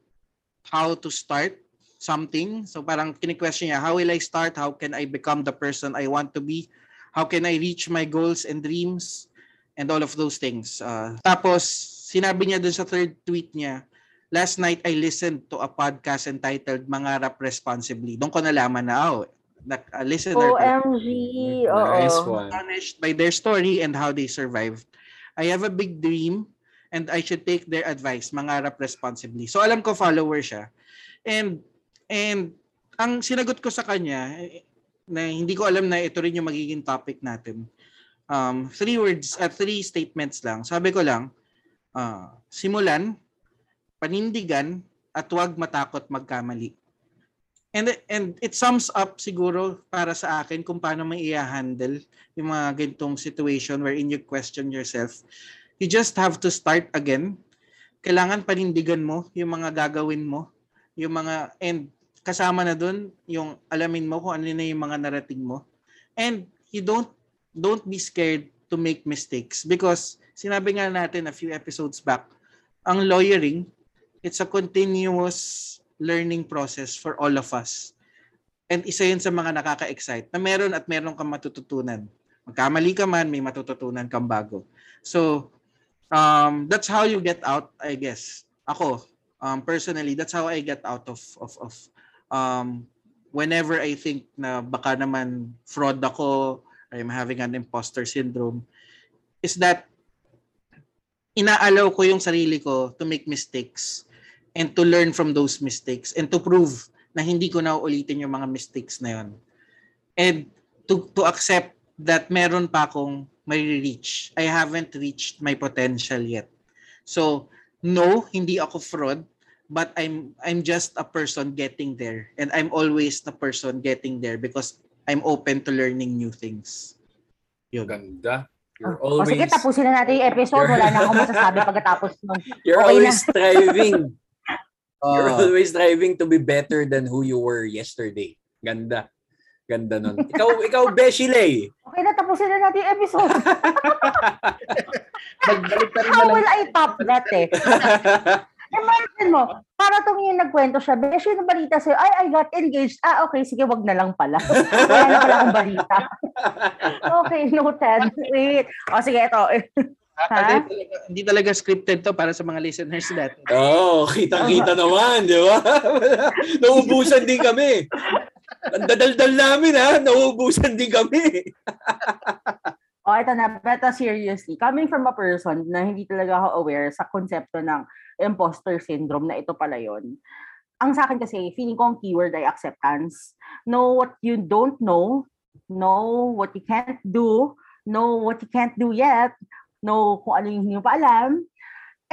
[SPEAKER 1] how to start something. So parang kini-question niya, how will I start? How can I become the person I want to be? How can I reach my goals and dreams? And all of those things. Uh, tapos, sinabi niya dun sa third tweet niya, last night I listened to a podcast entitled Mangarap Responsibly. Doon ko nalaman na, oh, na, a listener ko
[SPEAKER 3] OMG.
[SPEAKER 2] Nice one.
[SPEAKER 1] astonished by their story and how they survived. I have a big dream and I should take their advice, mangarap responsibly. So alam ko follower siya. And and ang sinagot ko sa kanya eh, na hindi ko alam na ito rin yung magiging topic natin. Um, three words, at three statements lang. Sabi ko lang, ah, simulan, panindigan, at huwag matakot magkamali. And and it sums up siguro para sa akin kung paano may i-handle yung mga ganitong situation wherein you question yourself. You just have to start again. Kailangan panindigan mo yung mga gagawin mo, yung mga and kasama na dun yung alamin mo kung ano na yung mga narating mo. And you don't don't be scared to make mistakes because sinabi nga natin a few episodes back, ang lawyering it's a continuous learning process for all of us. And isa yun sa mga nakaka-excite na meron at meron kang matututunan. Magkamali ka man, may matututunan kang bago. So, um, that's how you get out, I guess. Ako, um, personally, that's how I get out of, of, of um, whenever I think na baka naman fraud ako, I'm having an imposter syndrome, is that inaalaw ko yung sarili ko to make mistakes and to learn from those mistakes and to prove na hindi ko na uulitin yung mga mistakes na yun. And to, to accept that meron pa akong may reach. I haven't reached my potential yet. So, no, hindi ako fraud. but I'm I'm just a person getting there and I'm always the person getting there because I'm open to learning new things. Yun.
[SPEAKER 2] Ganda. You're
[SPEAKER 3] O
[SPEAKER 2] always
[SPEAKER 3] sige, tapusin na natin yung episode. Wala na akong masasabi pagkatapos nun.
[SPEAKER 2] You're
[SPEAKER 3] Okay
[SPEAKER 2] always striving. You're
[SPEAKER 1] Oh,
[SPEAKER 2] always striving to be better than who you were yesterday. Ganda. Ganda nun. Ikaw, ikaw, Beshi Lay.
[SPEAKER 3] Okay na, tapusin na natin yung episode.
[SPEAKER 1] magbalik ka rin na
[SPEAKER 3] How
[SPEAKER 1] lang.
[SPEAKER 3] will I top that eh? Imagine mo, para tong yung nagkwento siya, beshi yung balita sa'yo, ay, I got engaged. Ah, okay, sige, wag na lang pala. Wala na pala akong balita. okay, noted. Wait. O, sige, ito.
[SPEAKER 1] Ah, Hindi talaga, hindi talaga scripted to para sa mga listeners natin.
[SPEAKER 2] Oo, oh, kitang-kita naman, di ba? Nauubusan din kami. Ang dadaldal namin ha, nauubusan din kami.
[SPEAKER 3] O, ito na, pero seriously, coming from a person na hindi talaga ako aware sa konsepto ng imposter syndrome na ito pala yon. Ang sa akin kasi, feeling ko ang keyword ay acceptance. Know what you don't know, know what you can't do, know what you can't do yet, know kung ano yung hindi mo pa alam,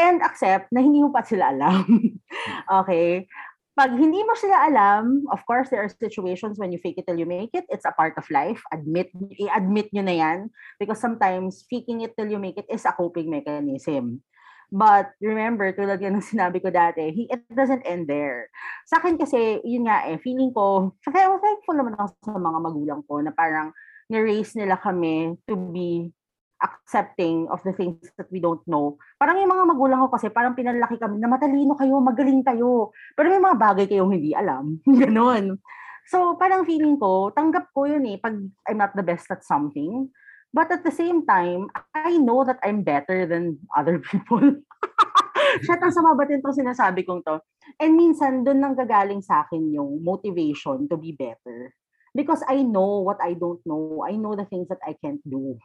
[SPEAKER 3] and accept na hindi mo pa sila alam. okay? Pag hindi mo sila alam, of course, there are situations when you fake it till you make it. It's a part of life. Admit, i-admit nyo na yan. Because sometimes, faking it till you make it is a coping mechanism. But remember, tulad yan ng sinabi ko dati, he, it doesn't end there. Sa akin kasi, yun nga eh, feeling ko, kaya thankful naman ako sa mga magulang ko na parang ni-raise nila kami to be accepting of the things that we don't know. Parang yung mga magulang ko kasi parang pinalaki kami na matalino kayo, magaling kayo. Pero may mga bagay kayong hindi alam. Ganon. So parang feeling ko, tanggap ko yun eh, pag I'm not the best at something. But at the same time, I know that I'm better than other people. Shit, ang sama ba't ito sinasabi kong to? And minsan, doon nang gagaling sa akin yung motivation to be better. Because I know what I don't know. I know the things that I can't do.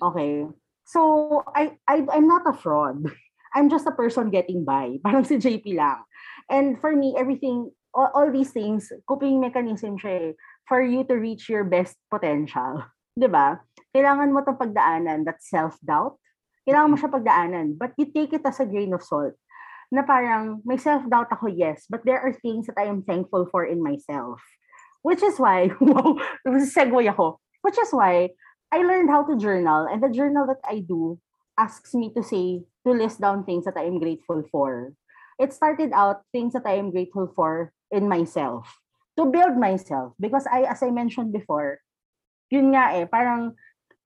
[SPEAKER 3] Okay. So, I, I, I'm not a fraud. I'm just a person getting by. Parang si JP lang. And for me, everything, all, all these things, coping mechanism siya eh, for you to reach your best potential. 'Di ba? Kailangan mo itong pagdaanan, that self-doubt. Kailangan mo siya pagdaanan. But you take it as a grain of salt. Na parang, may self-doubt ako, yes. But there are things that I am thankful for in myself. Which is why, wow, segue ako. Which is why, I learned how to journal. And the journal that I do asks me to say, to list down things that I am grateful for. It started out things that I am grateful for in myself. To build myself. Because I, as I mentioned before, yun nga eh, parang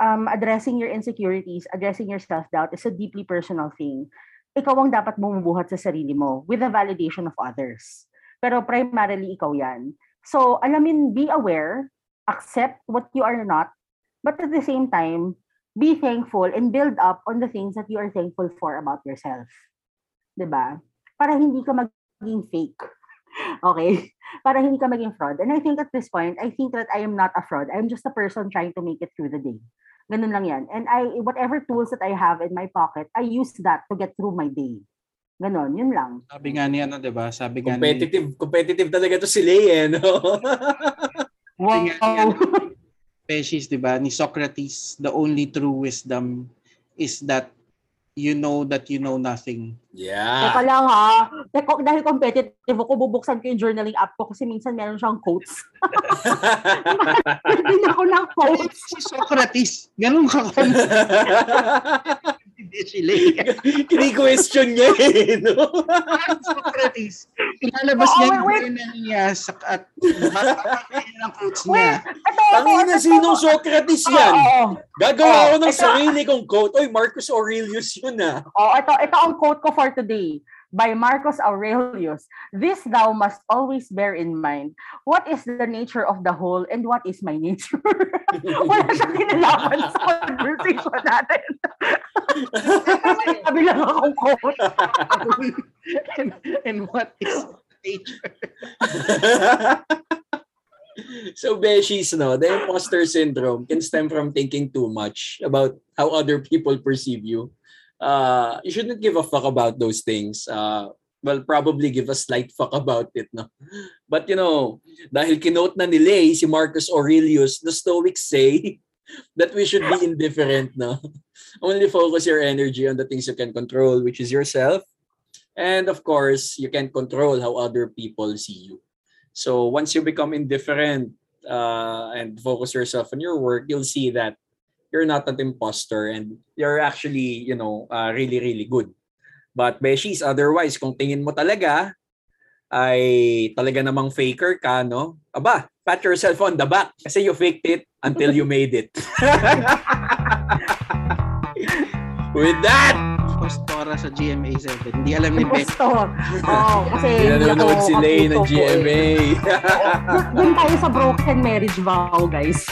[SPEAKER 3] um, addressing your insecurities, addressing your self-doubt is a deeply personal thing. Ikaw ang dapat bumubuhat sa sarili mo with the validation of others. Pero primarily, ikaw yan. So, alamin, be aware, accept what you are not, but at the same time, be thankful and build up on the things that you are thankful for about yourself. 'Di ba? Para hindi ka maging fake. Okay? Para hindi ka maging fraud. And I think at this point, I think that I am not a fraud. I'm just a person trying to make it through the day. Ganun lang yan. And I, whatever tools that I have in my pocket, I use that to get through my day. Ganon, yun lang.
[SPEAKER 1] Sabi nga ni ano, 'di ba? Sabi nga ni
[SPEAKER 2] Competitive, competitive talaga to si Lay, eh, no?
[SPEAKER 1] Sabi nga ni, ano, Pescis, 'di ba? Ni Socrates, the only true wisdom is that you know that you know nothing.
[SPEAKER 3] Teka
[SPEAKER 2] yeah.
[SPEAKER 3] lang ha. Teka, dahil competitive ako, bubuksan ko yung journaling app ko kasi minsan meron siyang quotes. Hindi ako ng quotes.
[SPEAKER 1] Si Socrates, ganun ka hindi sila.
[SPEAKER 2] Kini-question niya eh, no?
[SPEAKER 1] Socrates, ilalabas
[SPEAKER 3] Oo,
[SPEAKER 1] niya yung
[SPEAKER 3] wait.
[SPEAKER 1] journal niya sa, at ng quotes
[SPEAKER 3] Wait,
[SPEAKER 1] niya.
[SPEAKER 2] Tangina,
[SPEAKER 3] ito.
[SPEAKER 2] Socrates yan?
[SPEAKER 3] oo.
[SPEAKER 2] Gagawa
[SPEAKER 3] Oh,
[SPEAKER 2] ako ng
[SPEAKER 3] ito-
[SPEAKER 2] sarili kong quote. Oy, Marcus Aurelius yun ah.
[SPEAKER 3] Oh, ito, ito ang quote ko for today by Marcus Aurelius. This thou must always bear in mind. What is the nature of the whole and what is my nature? Wala siyang kinalaman sa conversation natin. Sabi lang akong quote.
[SPEAKER 1] and, and what is nature?
[SPEAKER 2] so, Beshies, no, the imposter syndrome can stem from thinking too much about how other people perceive you. Uh, you shouldn't give a fuck about those things. Uh, well, probably give a slight fuck about it, no? But, you know, dahil kinote na ni Lay, si Marcus Aurelius, the Stoics say that we should be indifferent, no? Only focus your energy on the things you can control, which is yourself, And of course, you can control how other people see you. So once you become indifferent uh, and focus yourself on your work, you'll see that you're not an imposter and you're actually, you know, uh, really, really good. But Beshies, otherwise, kung tingin mo talaga ay talaga namang faker ka, no? Aba, pat yourself on the back kasi you faked it until you made it. With that,
[SPEAKER 1] Postora sa GMA 7. Hindi alam ni Becky.
[SPEAKER 3] Impostor. Oo, kasi
[SPEAKER 2] hindi
[SPEAKER 3] hindi ako
[SPEAKER 2] si Lay ng
[SPEAKER 3] kapuso ko eh.
[SPEAKER 2] GMA.
[SPEAKER 3] Doon tayo sa broken marriage vow, guys.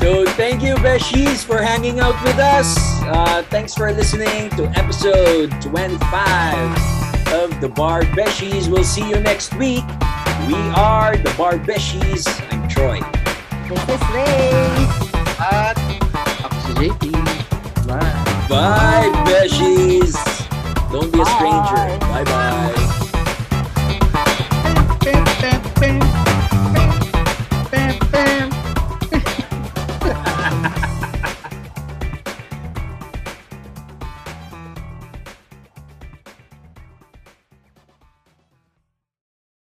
[SPEAKER 2] So thank you, Beshies, for hanging out with us. Uh, thanks for listening to episode 25 of the Bar Beshies. We'll see you next week. We are the Bar Beshies. I'm Troy.
[SPEAKER 3] This is Ray.
[SPEAKER 1] At ako si JP. Bye.
[SPEAKER 2] Bye, veggies. Don't be a stranger. Bye bye.
[SPEAKER 1] bam, bam, bam, bam, bam.